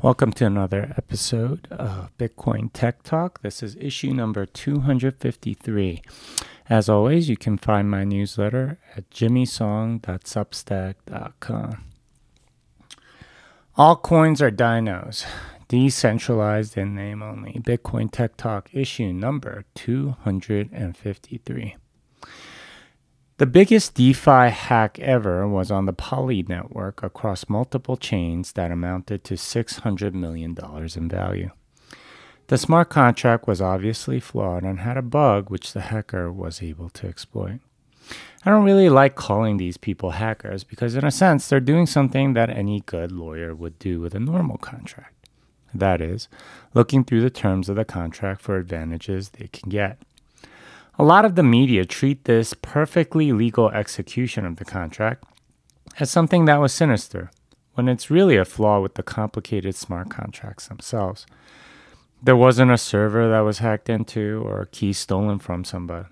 Welcome to another episode of Bitcoin Tech Talk. This is issue number 253. As always, you can find my newsletter at jimmysong.substack.com. Altcoins are dinos, decentralized in name only. Bitcoin Tech Talk issue number 253. The biggest DeFi hack ever was on the Poly network across multiple chains that amounted to $600 million in value. The smart contract was obviously flawed and had a bug which the hacker was able to exploit. I don't really like calling these people hackers because, in a sense, they're doing something that any good lawyer would do with a normal contract. That is, looking through the terms of the contract for advantages they can get. A lot of the media treat this perfectly legal execution of the contract as something that was sinister, when it's really a flaw with the complicated smart contracts themselves. There wasn't a server that was hacked into or a key stolen from somebody.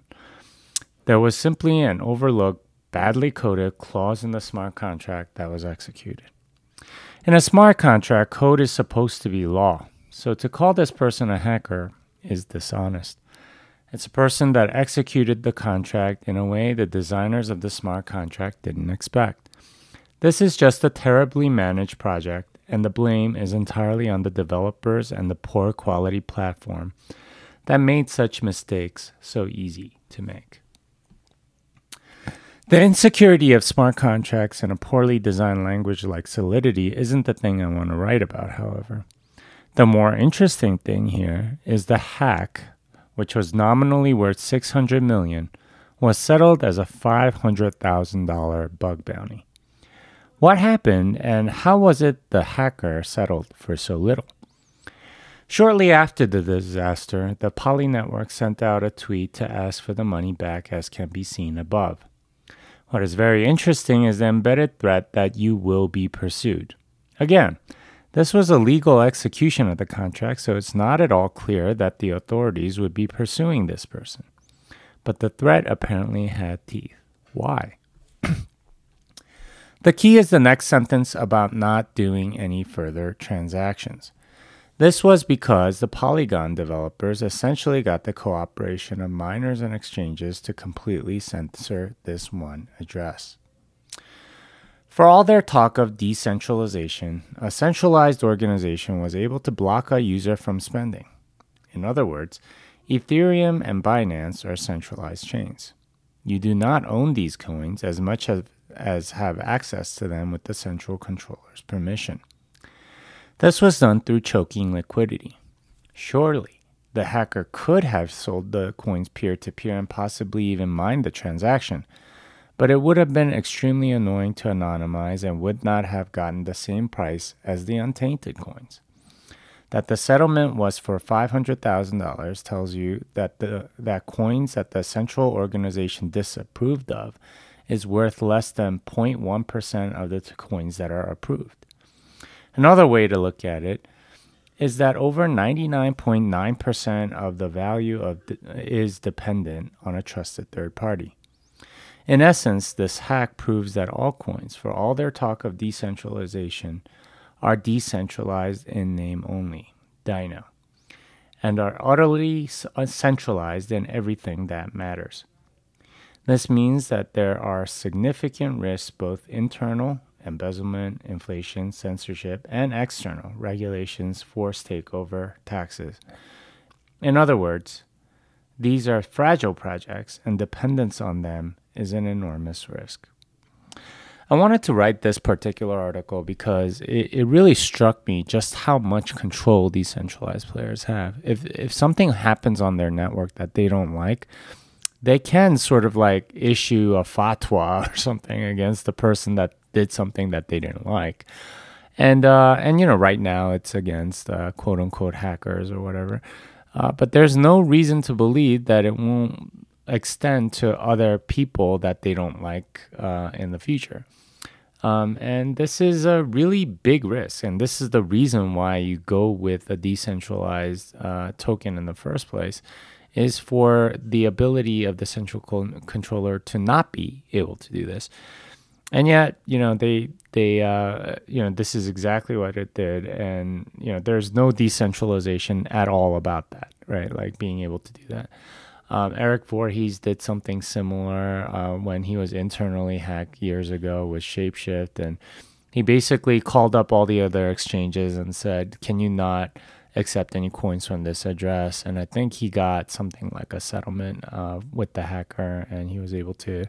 There was simply an overlooked, badly coded clause in the smart contract that was executed. In a smart contract, code is supposed to be law, so to call this person a hacker is dishonest. It's a person that executed the contract in a way the designers of the smart contract didn't expect. This is just a terribly managed project, and the blame is entirely on the developers and the poor quality platform that made such mistakes so easy to make. The insecurity of smart contracts in a poorly designed language like Solidity isn't the thing I want to write about, however. The more interesting thing here is the hack which was nominally worth 600 million, was settled as a $500,000 bug bounty. What happened and how was it the hacker settled for so little? Shortly after the disaster, the Poly Network sent out a tweet to ask for the money back as can be seen above. What is very interesting is the embedded threat that you will be pursued. Again, this was a legal execution of the contract, so it's not at all clear that the authorities would be pursuing this person. But the threat apparently had teeth. Why? the key is the next sentence about not doing any further transactions. This was because the Polygon developers essentially got the cooperation of miners and exchanges to completely censor this one address. For all their talk of decentralization, a centralized organization was able to block a user from spending. In other words, Ethereum and Binance are centralized chains. You do not own these coins as much as, as have access to them with the central controller's permission. This was done through choking liquidity. Surely, the hacker could have sold the coins peer to peer and possibly even mined the transaction but it would have been extremely annoying to anonymize and would not have gotten the same price as the untainted coins. That the settlement was for $500,000 tells you that the that coins that the central organization disapproved of is worth less than 0.1% of the coins that are approved. Another way to look at it is that over 99.9% of the value of is dependent on a trusted third party. In essence, this hack proves that altcoins, for all their talk of decentralization, are decentralized in name only, Dino, and are utterly uh, centralized in everything that matters. This means that there are significant risks, both internal, embezzlement, inflation, censorship, and external, regulations, forced takeover, taxes. In other words, these are fragile projects, and dependence on them is an enormous risk. I wanted to write this particular article because it, it really struck me just how much control these centralized players have. If if something happens on their network that they don't like, they can sort of like issue a fatwa or something against the person that did something that they didn't like. And uh, and you know, right now it's against uh, quote unquote hackers or whatever. Uh, but there's no reason to believe that it won't extend to other people that they don't like uh, in the future. Um, and this is a really big risk. And this is the reason why you go with a decentralized uh, token in the first place is for the ability of the central controller to not be able to do this. and yet, you know, they they uh, you know this is exactly what it did, and you know, there's no decentralization at all about that, right? Like being able to do that. Um, Erik Voorhees did something similar uh, when he was internally hacked years ago with Shapeshift, and he basically called up all the other exchanges and said, "Can you not accept any coins from this address?" And I think he got something like a settlement uh, with the hacker, and he was able to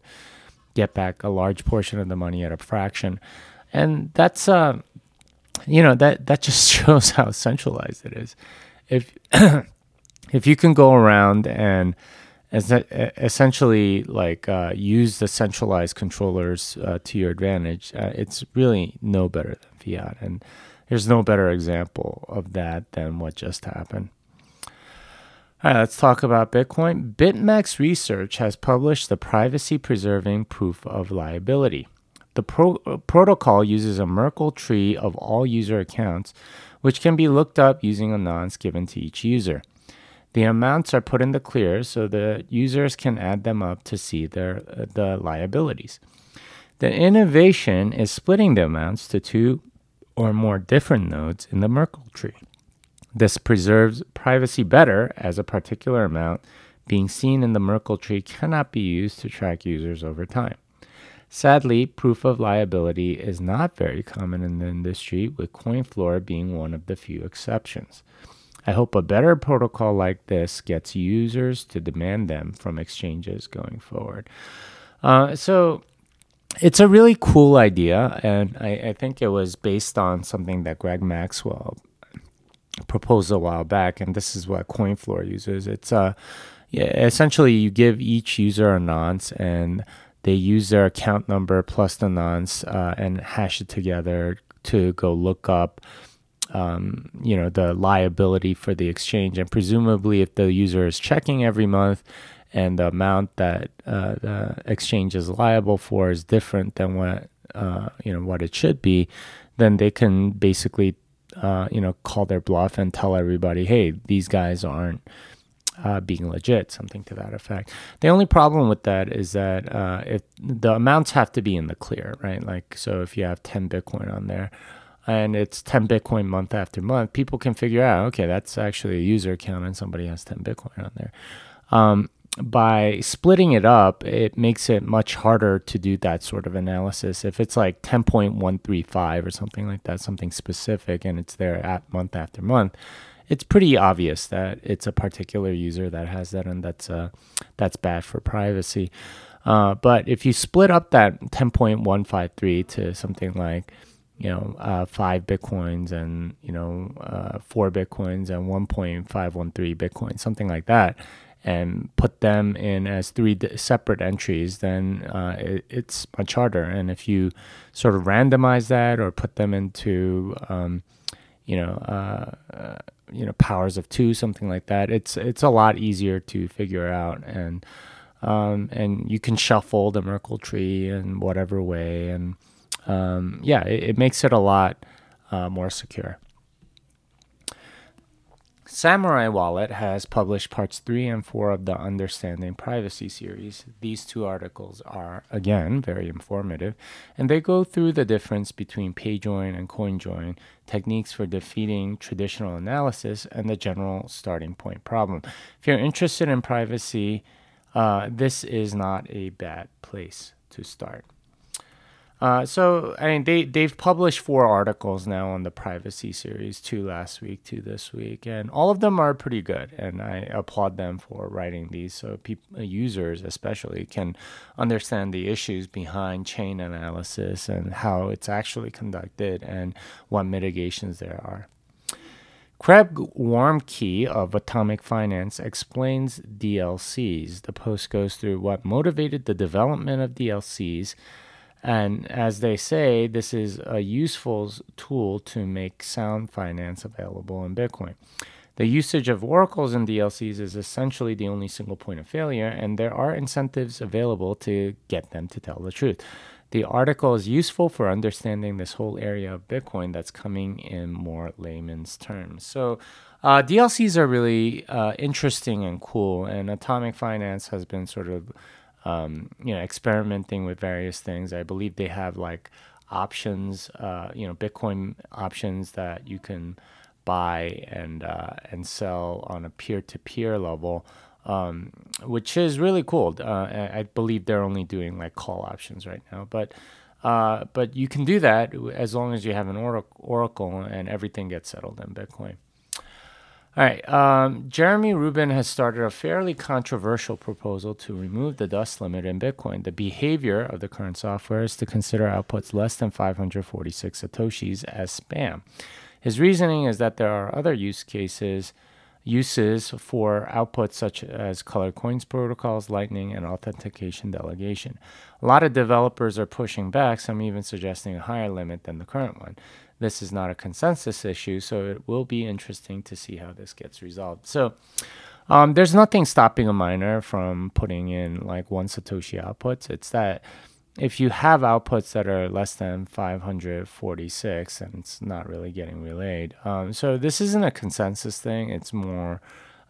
get back a large portion of the money at a fraction. And that's uh, you know that that just shows how centralized it is. If if you can go around and essentially like uh, use the centralized controllers uh, to your advantage, uh, it's really no better than fiat. And there's no better example of that than what just happened. All right, let's talk about Bitcoin. BitMEX Research has published the privacy preserving proof of liability. The pro- uh, protocol uses a Merkle tree of all user accounts, which can be looked up using a nonce given to each user. The amounts are put in the clear so the users can add them up to see their uh, the liabilities. The innovation is splitting the amounts to two or more different nodes in the Merkle tree. This preserves privacy better as a particular amount being seen in the Merkle tree cannot be used to track users over time. Sadly, proof of liability is not very common in the industry, with CoinFloor being one of the few exceptions. I hope a better protocol like this gets users to demand them from exchanges going forward. Uh, so it's a really cool idea, and I, I, think it was based on something that Greg Maxwell proposed a while back, and this is what CoinFloor uses. It's uh, yeah, essentially you give each user a nonce, and they use their account number plus the nonce uh, and hash it together to go look up. Um, you know the liability for the exchange, and presumably, if the user is checking every month, and the amount that uh, the exchange is liable for is different than what uh, you know what it should be, then they can basically uh, you know, call their bluff and tell everybody, hey, these guys aren't uh, being legit, something to that effect. The only problem with that is that uh, if the amounts have to be in the clear, right? Like, so if you have 10 Bitcoin on there and it's 10 Bitcoin month after month, people can figure out, okay, that's actually a user account and somebody has 10 Bitcoin on there. Um, by splitting it up, it makes it much harder to do that sort of analysis. If it's like 10.135 or something like that, something specific, and it's there at month after month, it's pretty obvious that it's a particular user that has that, and that's uh, that's bad for privacy. Uh, but if you split up that 10.153 to something like you know, uh, five bitcoins and you know, uh, four bitcoins and 1.513 bitcoins, something like that, and put them in as three separate entries, then uh, it, it's much harder. And if you sort of randomize that or put them into, um, you know, uh, uh, you know, powers of two, something like that, it's it's a lot easier to figure out. And um, and you can shuffle the Merkle tree in whatever way, and um, yeah, it, it, makes it a lot uh, more secure. Samurai Wallet has published parts 3 and 4 of the Understanding Privacy series. These two articles are, again, very informative, and they go through the difference between PayJoin and CoinJoin, techniques for defeating traditional analysis, and the general starting point problem. If you're interested in privacy, uh, this is not a bad place to start. Uh, so I mean, they they've published four articles now on the privacy series, two last week, two this week, and all of them are pretty good. And I applaud them for writing these, so people, users especially, can understand the issues behind chain analysis and how it's actually conducted and what mitigations there are. Craig Warmke of Atomic Finance explains DLCs. The post goes through what motivated the development of DLCs and as they say, this is a useful tool to make sound finance available in Bitcoin. The usage of oracles and DLCs is essentially the only single point of failure, and there are incentives available to get them to tell the truth. The article is useful for understanding this whole area of Bitcoin that's coming in more layman's terms. So, uh, DLCs are really uh, interesting and cool, and Atomic Finance has been sort of um, you know, experimenting with various things. I believe they have like options, uh, you know, Bitcoin options that you can buy and uh, and sell on a peer-to-peer level, um, which is really cool. Uh, I believe they're only doing like call options right now, but. Uh, but you can do that as long as you have an oracle and everything gets settled in Bitcoin. All right. Um, Jeremy Rubin has started a fairly controversial proposal to remove the dust limit in Bitcoin. The behavior of the current software is to consider outputs less than 546 Satoshis as spam. His reasoning is that there are other use cases uses for outputs such as color coins protocols, Lightning, and authentication delegation. A lot of developers are pushing back, some even suggesting a higher limit than the current one. This is not a consensus issue, so it will be interesting to see how this gets resolved. So, um, there's nothing stopping a miner from putting in like one Satoshi outputs. It's that if you have outputs that are less than 546 and it's not really getting relayed. Um, so this isn't a consensus thing. It's more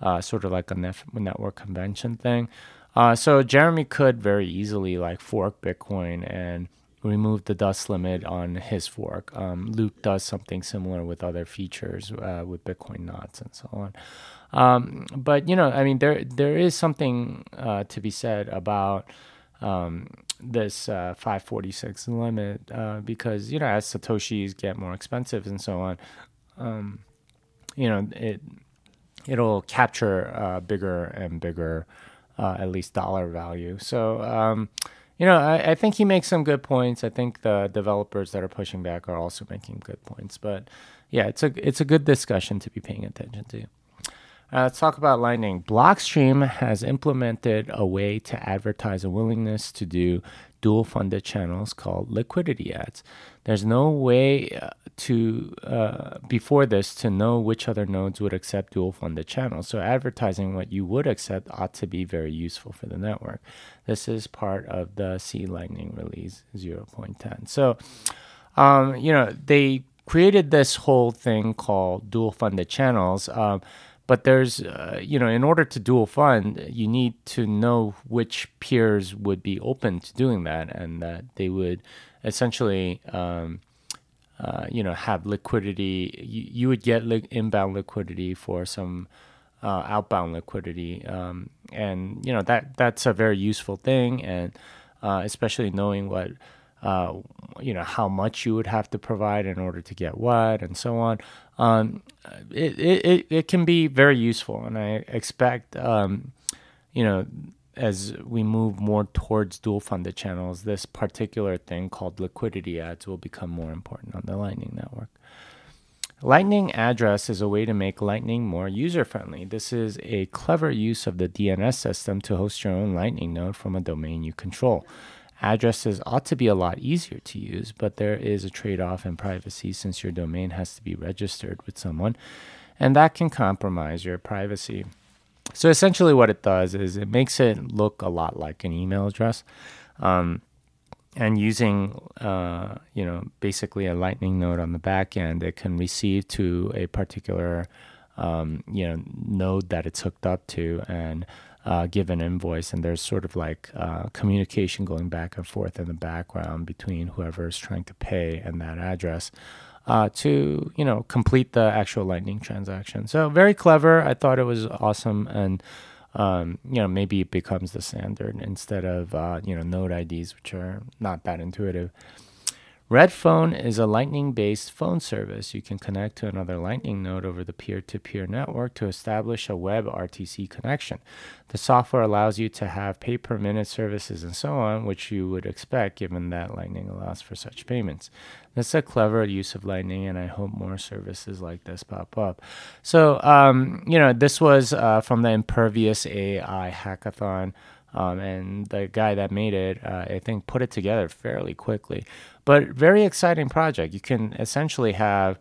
uh, sort of like a nef- network convention thing. Uh, so Jeremy could very easily like fork Bitcoin and remove the dust limit on his fork. Um, Luke does something similar with other features uh, with Bitcoin knots and so on. Um, but you know, I mean, there there is something uh, to be said about um, this uh, 546 limit uh, because you know as satoshis get more expensive and so on, um, you know it it'll capture uh, bigger and bigger, uh, at least dollar value. So um, you know I, I, think he makes some good points. I think the developers that are pushing back are also making good points. But yeah, it's a it's a good discussion to be paying attention to. Uh, let's talk about Lightning. Blockstream has implemented a way to advertise a willingness to do dual funded channels called liquidity ads. There's no way uh, to, uh, before this, to know which other nodes would accept dual funded channels. So, advertising what you would accept ought to be very useful for the network. This is part of the C Lightning release 0.10. So, um, you know, they created this whole thing called dual funded channels. Um, but there's uh, you know in order to dual fund you need to know which peers would be open to doing that and that they would essentially um, uh, you know have liquidity. You, you would get li- inbound liquidity for some uh, outbound liquidity. Um, and you know that that's a very useful thing and uh, especially knowing what uh, you know how much you would have to provide in order to get what and so on um, it, it, it can be very useful and i expect um, you know as we move more towards dual funded channels this particular thing called liquidity ads will become more important on the lightning network Lightning address is a way to make Lightning more user friendly. This is a clever use of the DNS system to host your own Lightning node from a domain you control. Addresses ought to be a lot easier to use, but there is a trade off in privacy since your domain has to be registered with someone, and that can compromise your privacy. So essentially, what it does is it makes it look a lot like an email address. Um, and using, uh, you know, basically a Lightning node on the back end, it can receive to a particular, um, you know, node that it's hooked up to, and uh, give an invoice, and there's sort of like uh, communication going back and forth in the background between whoever is trying to pay and that address. Uh, to you know complete the actual lightning transaction. So very clever. I thought it was awesome. And um, you know maybe it becomes the standard instead of uh, you know node ids which are not that intuitive Redphone is a Lightning based phone service. You can connect to another Lightning node over the peer to peer network to establish a web RTC connection. The software allows you to have pay per minute services and so on, which you would expect given that Lightning allows for such payments. That's a clever use of Lightning, and I hope more services like this pop up. So, um, you know, this was uh, from the Impervious AI hackathon. Um, and the guy that made it, uh, I think, put it together fairly quickly. But very exciting project. You can essentially have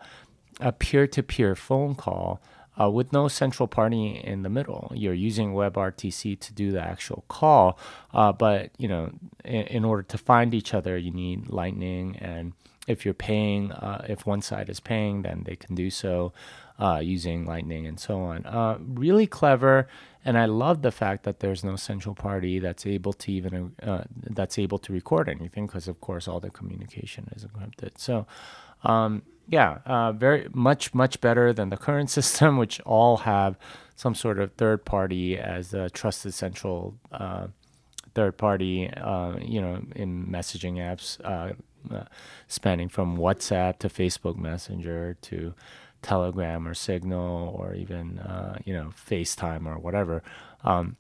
a peer-to-peer phone call uh, with no central party in the middle. You're using WebRTC to do the actual call, uh, but you know, in, in, order to find each other, you need Lightning and if you're paying, uh, if one side is paying, then they can do so uh, using Lightning and so on. Uh, really clever, and I love the fact that there's no central party that's able to even uh, that's able to record anything because, of course, all the communication is encrypted. So. Um, yeah, uh, very much much better than the current system, which all have some sort of third party as a trusted central uh, third party. Uh, you know, in messaging apps, uh, uh, spanning from WhatsApp to Facebook Messenger to Telegram or Signal or even uh, you know FaceTime or whatever. Um,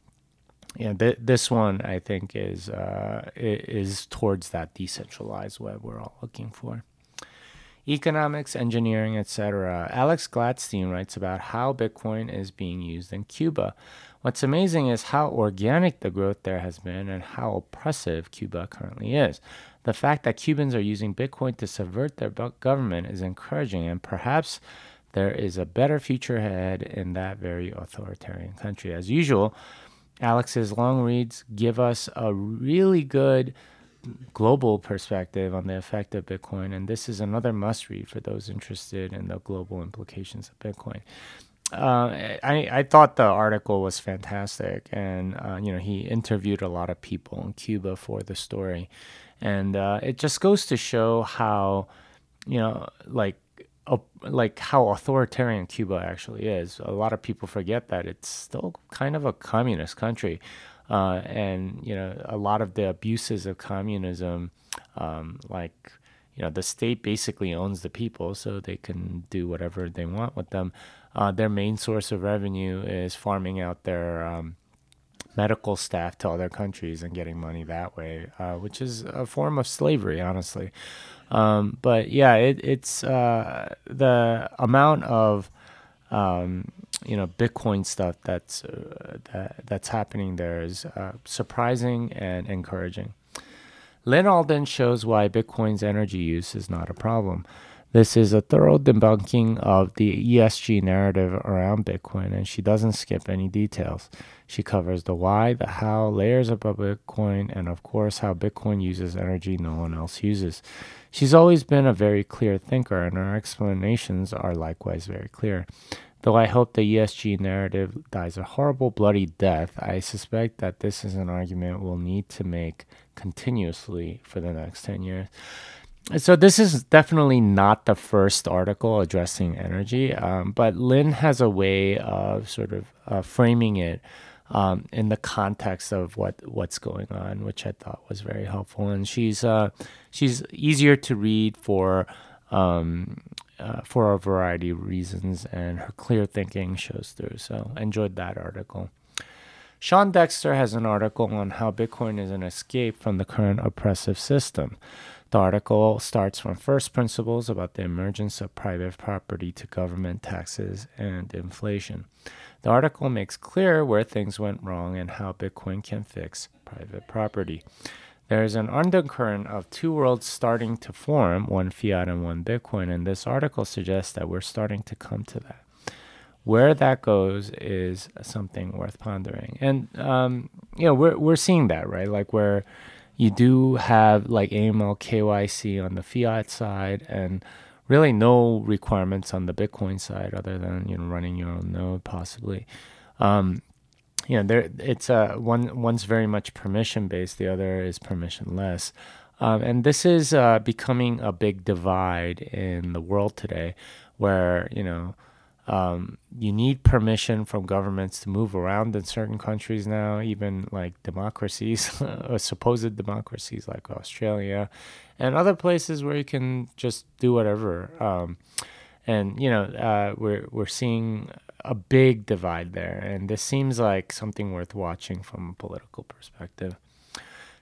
yeah, th- this one I think is is towards that decentralized web we're all looking for economics, engineering, etc. Alex Gladstein writes about how Bitcoin is being used in Cuba. What's amazing is how organic the growth there has been and how oppressive Cuba currently is. The fact that Cubans are using Bitcoin to subvert their government is encouraging, and perhaps there is a better future ahead in that very authoritarian country. As usual, Alex's long reads give us a really good global perspective on the effect of Bitcoin, and this is another must read for those interested in the global implications of Bitcoin. Uh, I, I thought the article was fantastic, and uh, you know he interviewed a lot of people in Cuba for the story, and uh, it just goes to show how, you know, like like how authoritarian Cuba actually is. A lot of people forget that it's still kind of a communist country. Uh, and you know a lot of the abuses of communism, um, like you know the state basically owns the people, so they can do whatever they want with them. Uh, their main source of revenue is farming out their um, medical staff to other countries and getting money that way, uh, which is a form of slavery, honestly. Um, but yeah, it, it's uh, the amount of um, you know Bitcoin stuff that's uh, that, that's happening there is uh, surprising and encouraging. Lyn Alden shows why Bitcoin's energy use is not a problem. This is a thorough debunking of the ESG narrative around Bitcoin, and she doesn't skip any details. She covers the why, the how, layers about Bitcoin, and of course, how Bitcoin uses energy no one else uses. She's always been a very clear thinker, and her explanations are likewise very clear. Though I hope the ESG narrative dies a horrible, bloody death, I suspect that this is an argument we'll need to make continuously for the next 10 years. So, this is definitely not the first article addressing energy, um, but Lyn has a way of sort of uh, framing it um, in the context of what what's going on, which I thought was very helpful. And she's uh, she's easier to read for um, uh, for a variety of reasons, and her clear thinking shows through. So, enjoyed that article. Sean Dexter has an article on how Bitcoin is an escape from the current oppressive system. The article starts from first principles about the emergence of private property to government taxes and inflation. The article makes clear where things went wrong and how Bitcoin can fix private property. There is an undercurrent of two worlds starting to form, one fiat and one Bitcoin, and this article suggests that we're starting to come to that. Where that goes is something worth pondering, and um, you know we're we're seeing that right, like where you do have like AML KYC on the fiat side, and really no requirements on the Bitcoin side other than you know running your own node possibly. Um, you know, there it's uh, one one's very much permission based, the other is permissionless. Um, and this is uh, becoming a big divide in the world today, where you know um, you need permission from governments to move around in certain countries now, even like democracies, or supposed democracies like Australia, and other places where you can just do whatever. Um, and you know, uh, we're we're seeing a big divide there, and this seems like something worth watching from a political perspective.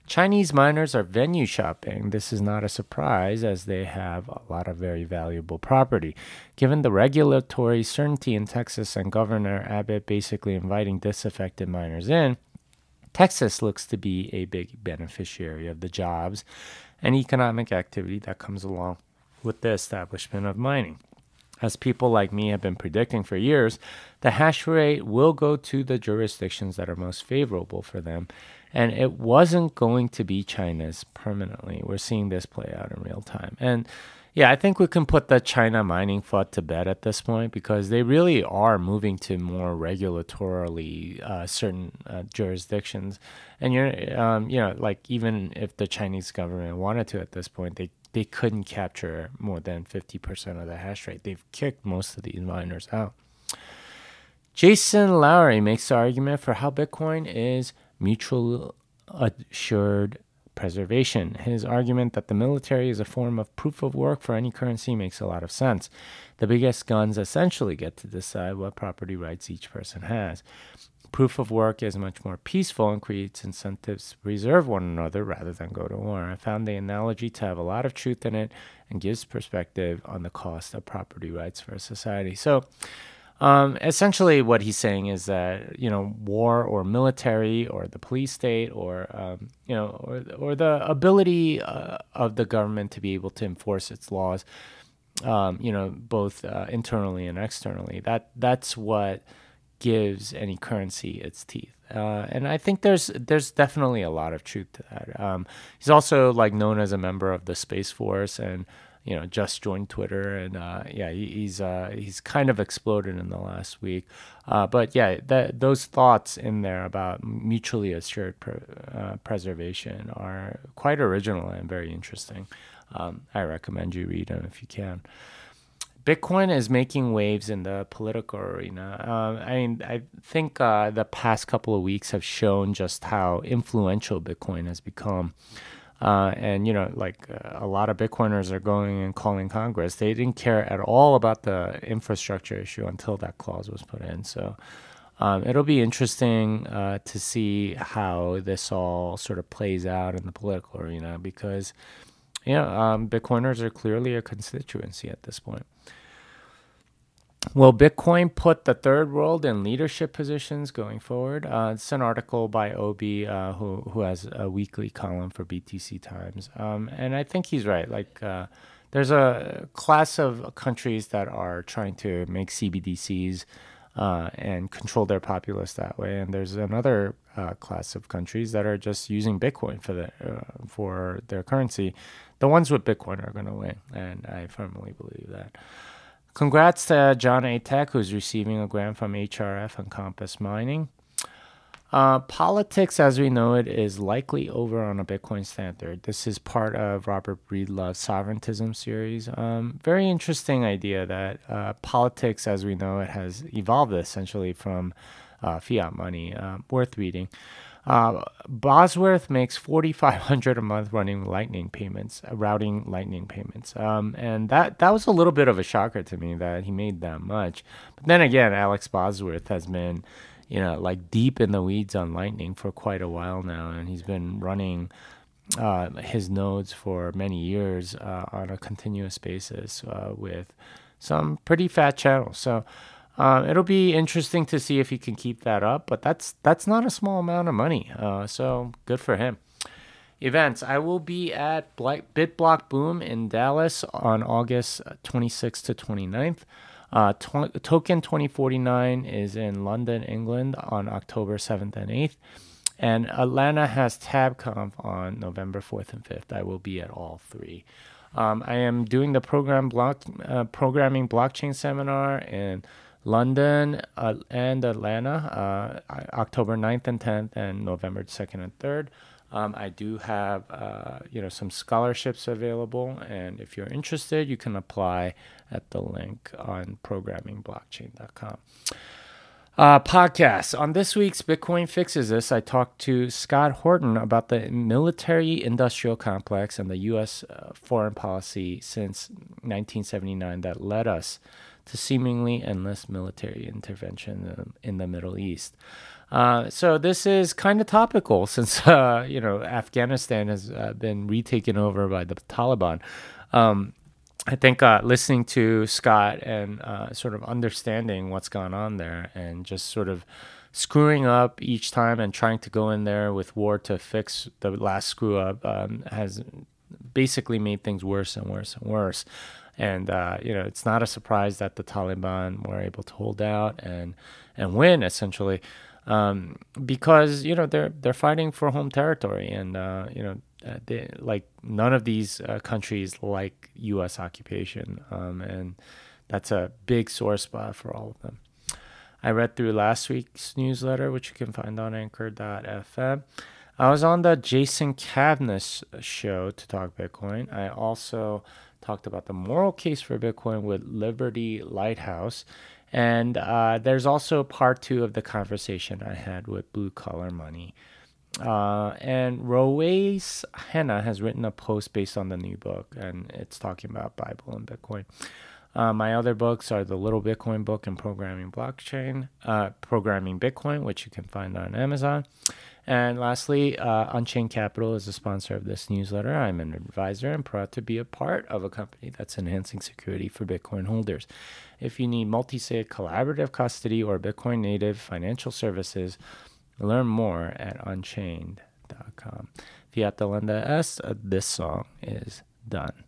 Chinese miners are venue shopping. This is not a surprise as they have a lot of very valuable property. Given the regulatory certainty in Texas and Governor Abbott basically inviting disaffected miners in, Texas looks to be a big beneficiary of the jobs and economic activity that comes along with the establishment of mining. As people like me have been predicting for years, the hash rate will go to the jurisdictions that are most favorable for them. And it wasn't going to be China's permanently. We're seeing this play out in real time. And yeah, I think we can put the China mining FUD to bed at this point because they really are moving to more regulatorily uh, certain uh, jurisdictions, and you're, um, you know, like even if the Chinese government wanted to at this point, they they couldn't capture more than fifty percent of the hash rate. They've kicked most of these miners out. Jason Lowery makes the argument for how Bitcoin is mutual assured preservation. His argument that the military is a form of proof of work for any currency makes a lot of sense. The biggest guns essentially get to decide what property rights each person has. Proof of work is much more peaceful and creates incentives to preserve one another rather than go to war. I found the analogy to have a lot of truth in it and gives perspective on the cost of property rights for a society. So, um, essentially, what he's saying is that you know war or military or the police state or um, you know or or the ability uh, of the government to be able to enforce its laws, um, you know, both uh, internally and externally. That that's what gives any currency its teeth. Uh, and I think there's there's definitely a lot of truth to that. Um, he's also like known as a member of the Space Force and you know just joined Twitter, and uh, yeah, he, he's uh, he's kind of exploded in the last week. Uh, but yeah, that, those thoughts in there about mutually assured pre- uh, preservation are quite original and very interesting. Um, I recommend you read them if you can. Bitcoin is making waves in the political arena. Um, I mean, I think uh, the past couple of weeks have shown just how influential Bitcoin has become. Uh, and you know, like uh, a lot of Bitcoiners are going and calling Congress. They didn't care at all about the infrastructure issue until that clause was put in. So um, it'll be interesting uh, to see how this all sort of plays out in the political arena because, know, um, Bitcoiners are clearly a constituency at this point. Will Bitcoin put the third world in leadership positions going forward? Uh, it's an article by Obi, uh, who who has a weekly column for BTC Times, um, and I think he's right. Like, uh, there's a class of countries that are trying to make CBDCs uh, and control their populace that way, and there's another uh, class of countries that are just using Bitcoin for the uh, for their currency. The ones with Bitcoin are going to win, and I firmly believe that. Congrats to Jon Atack, who's receiving a grant from HRF and Compass Mining. Uh, politics, as we know it, is likely over on a Bitcoin standard. This is part of Robert Breedlove's Sovereigntism series. Um, very interesting idea that uh, politics, as we know it, has evolved essentially from uh, fiat money. Uh, worth reading. Uh, Bosworth makes forty five hundred a month running Lightning payments, uh, routing Lightning payments, um, and that that was a little bit of a shocker to me that he made that much. But then again, Alex Bosworth has been, you know, like deep in the weeds on Lightning for quite a while now, and he's been running uh, his nodes for many years uh, on a continuous basis uh, with some pretty fat channels. So uh, it'll be interesting to see if he can keep that up, but that's that's not a small amount of money. Uh, so good for him. Events. I will be at BitBlock Boom in Dallas on August 26th to 29th. Uh, to- Token 2049 is in London, England on October 7th and 8th. And Atlanta has TabConf on November 4th and 5th. I will be at all three. Um, I am doing the program block uh, programming blockchain seminar and London uh, and Atlanta, uh, October 9th and 10th, and November 2nd and 3rd. Um, I do have, uh, you know, some scholarships available, and if you're interested, you can apply at the link on programmingblockchain.com. Uh, podcast. On this week's Bitcoin Fixes This, I talked to Scott Horton about the military industrial complex and the U.S. Uh, foreign policy since 1979 that led us to seemingly endless military intervention in the Middle East. Uh, so this is kind of topical since uh, you know Afghanistan has uh, been retaken over by the Taliban. Um, I think uh, listening to Scott and uh, sort of understanding what's gone on there and just sort of screwing up each time and trying to go in there with war to fix the last screw up um, has basically made things worse and worse and worse. And uh, you know, it's not a surprise that the Taliban were able to hold out and and win essentially, um, because you know they're they're fighting for home territory, and uh, you know, uh, they, like none of these uh, countries like U.S. occupation, um, and that's a big sore spot for all of them. I read through last week's newsletter, which you can find on Anchor.fm. I was on the Jason Cavness show to talk Bitcoin. I also talked about the moral case for Bitcoin with Liberty Lighthouse. And uh, there's also part two of the conversation I had with Blue Collar Money. Uh, and Roes Henna has written a post based on the new book, and it's talking about Bible and Bitcoin. Uh, my other books are the Little Bitcoin book and Programming Blockchain, uh, Programming Bitcoin, which you can find on Amazon. And lastly, uh, Unchained Capital is a sponsor of this newsletter. I'm an advisor and proud to be a part of a company that's enhancing security for Bitcoin holders. If you need multi sig collaborative custody or Bitcoin native financial services, learn more at unchained.com. Fiat Delenda Est, uh, this song is done.